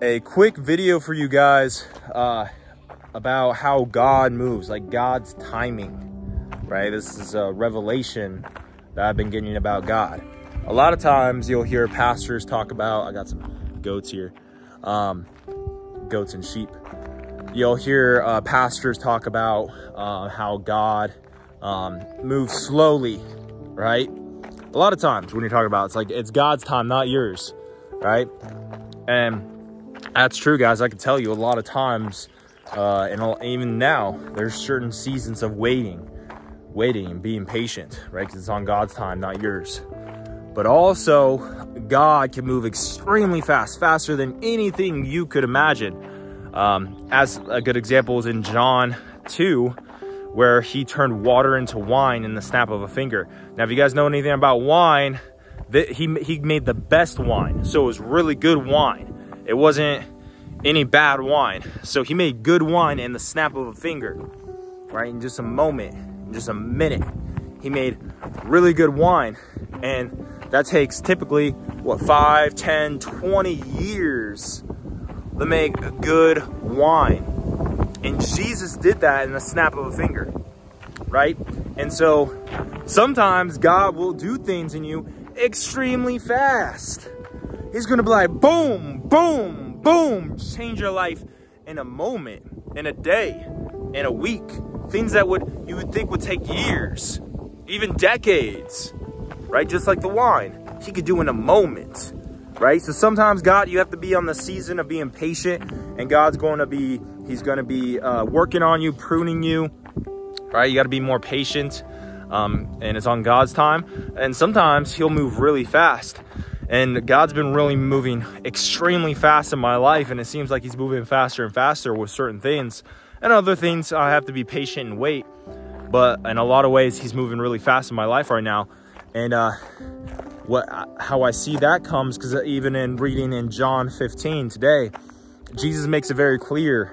a quick video for you guys uh, about how God moves, like God's timing, right? This is a revelation that I've been getting about God. A lot of times you'll hear pastors talk about, I got some goats here, um, goats and sheep. You'll hear uh, pastors talk about uh, how God um, moves slowly, right? A lot of times when you're talking about, it's like, it's God's time, not yours, right? And that's true, guys. I can tell you a lot of times, uh, and even now, there's certain seasons of waiting, waiting and being patient, right? Because it's on God's time, not yours. But also, God can move extremely fast, faster than anything you could imagine. Um, as a good example is in John 2, where he turned water into wine in the snap of a finger. Now, if you guys know anything about wine, he, he made the best wine. So it was really good wine. It wasn't any bad wine. So he made good wine in the snap of a finger, right? In just a moment, in just a minute. He made really good wine. And that takes typically, what, 5, 10, 20 years to make good wine. And Jesus did that in the snap of a finger, right? And so sometimes God will do things in you extremely fast. He's gonna be like, boom, boom, boom, change your life in a moment, in a day, in a week. Things that would you would think would take years, even decades, right? Just like the wine, he could do in a moment, right? So sometimes God, you have to be on the season of being patient, and God's going to be, he's going to be uh, working on you, pruning you, right? You got to be more patient, um, and it's on God's time. And sometimes he'll move really fast. And God's been really moving extremely fast in my life, and it seems like He's moving faster and faster with certain things. And other things, I have to be patient and wait. But in a lot of ways, He's moving really fast in my life right now. And uh, what, how I see that comes, because even in reading in John 15 today, Jesus makes it very clear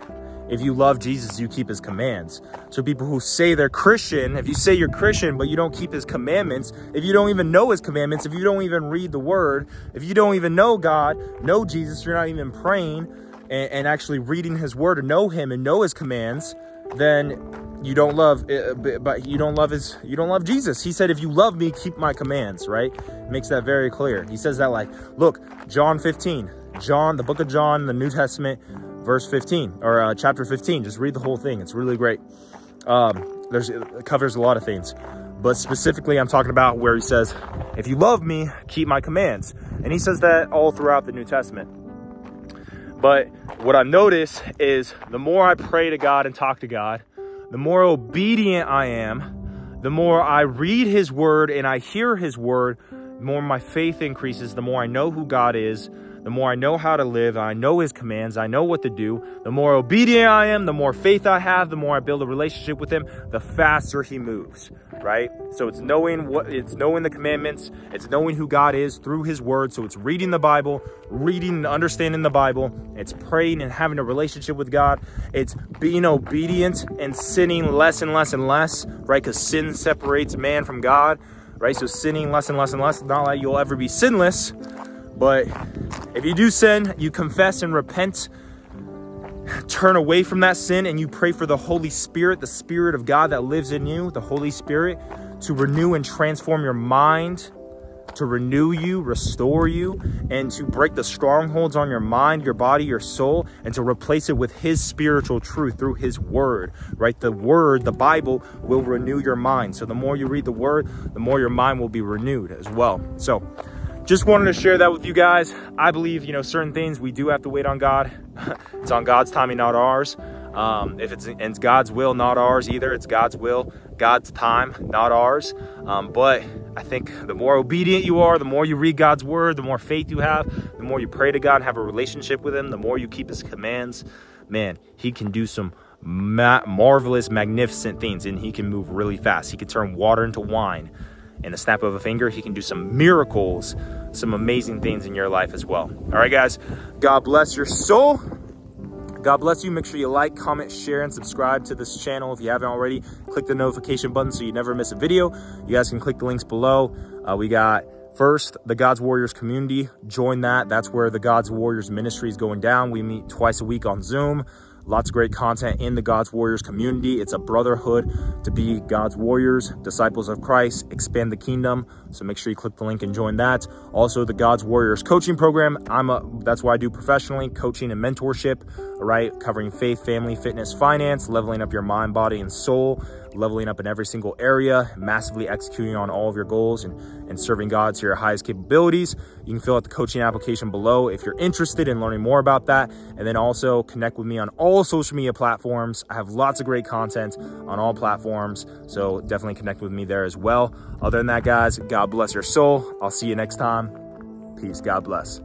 if you love Jesus, you keep his commands. So people who say they're Christian, if you say you're Christian, but you don't keep his commandments, if you don't even know his commandments, if you don't even read the word, if you don't even know God, know Jesus, you're not even praying and, and actually reading his word to know him and know his commands, then you don't love eh, but you don't love his you don't love jesus. He said if you love me keep my commands right? Makes that very clear. He says that like look john 15 john the book of john the new testament verse 15 or uh, chapter 15. Just read the whole thing. It's really great. Um, there's it covers a lot of things, but specifically I'm talking about where he says, if you love me, keep my commands. And he says that all throughout the New Testament. But what I've noticed is the more I pray to God and talk to God, the more obedient I am, the more I read his word and I hear his word, the more my faith increases, the more I know who God is, the more I know how to live, I know his commands, I know what to do, the more obedient I am, the more faith I have, the more I build a relationship with him, the faster he moves, right? So it's knowing what it's knowing the commandments, it's knowing who God is through his word. So it's reading the Bible, reading and understanding the Bible, it's praying and having a relationship with God, it's being obedient and sinning less and less and less, right? Because sin separates man from God, right? So sinning less and less and less, not like you'll ever be sinless but if you do sin, you confess and repent, turn away from that sin, and you pray for the Holy Spirit, the Spirit of God that lives in you, the Holy Spirit, to renew and transform your mind, to renew you, restore you, and to break the strongholds on your mind, your body, your soul, and to replace it with His spiritual truth through His Word, right? The Word, the Bible, will renew your mind. So the more you read the Word, the more your mind will be renewed as well. So, just wanted to share that with you guys. I believe, you know, certain things we do have to wait on God. it's on God's timing, not ours. Um, if it's, it's God's will, not ours either. It's God's will, God's time, not ours. Um, but I think the more obedient you are, the more you read God's word, the more faith you have, the more you pray to God and have a relationship with Him, the more you keep His commands, man, He can do some ma marvelous, magnificent things and He can move really fast. He can turn water into wine in the snap of a finger. He can do some miracles, some amazing things in your life as well. All right, guys, God bless your soul. God bless you. Make sure you like, comment, share, and subscribe to this channel if you haven't already. Click the notification button so you never miss a video. You guys can click the links below. Uh, we got First, the God's Warriors community. Join that. That's where the God's Warriors ministry is going down. We meet twice a week on Zoom. Lots of great content in the God's Warriors community. It's a brotherhood to be God's Warriors, disciples of Christ, expand the kingdom. So make sure you click the link and join that. Also, the God's Warriors coaching program. I'm a, that's what I do professionally, coaching and mentorship, all right? Covering faith, family, fitness, finance, leveling up your mind, body, and soul, leveling up in every single area, massively executing on all of your goals and, and serving God to your highest capabilities. You can fill out the coaching application below if you're interested in learning more about that. And then also connect with me on all social media platforms. I have lots of great content on all platforms. So definitely connect with me there as well. Other than that, guys, God bless your soul. I'll see you next time. Peace. God bless.